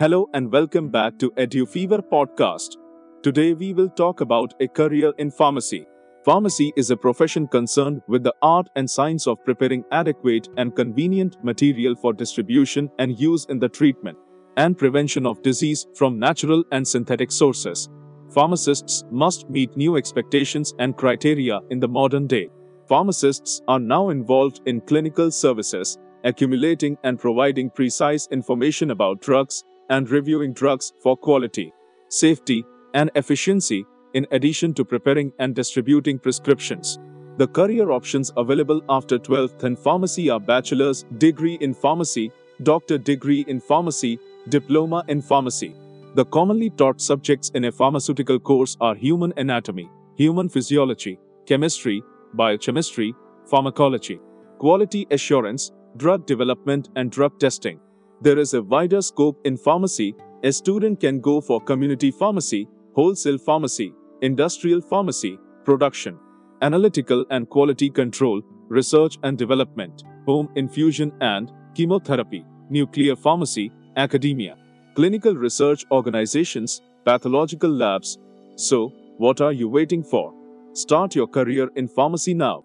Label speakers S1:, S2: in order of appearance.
S1: Hello and welcome back to EduFever podcast. Today we will talk about a career in pharmacy. Pharmacy is a profession concerned with the art and science of preparing adequate and convenient material for distribution and use in the treatment and prevention of disease from natural and synthetic sources. Pharmacists must meet new expectations and criteria in the modern day. Pharmacists are now involved in clinical services, accumulating and providing precise information about drugs and reviewing drugs for quality, safety, and efficiency, in addition to preparing and distributing prescriptions. The career options available after 12th in pharmacy are bachelor's degree in pharmacy, doctor degree in pharmacy, diploma in pharmacy. The commonly taught subjects in a pharmaceutical course are human anatomy, human physiology, chemistry, biochemistry, pharmacology, quality assurance, drug development, and drug testing. There is a wider scope in pharmacy. A student can go for community pharmacy, wholesale pharmacy, industrial pharmacy, production, analytical and quality control, research and development, home infusion and chemotherapy, nuclear pharmacy, academia, clinical research organizations, pathological labs. So, what are you waiting for? Start your career in pharmacy now.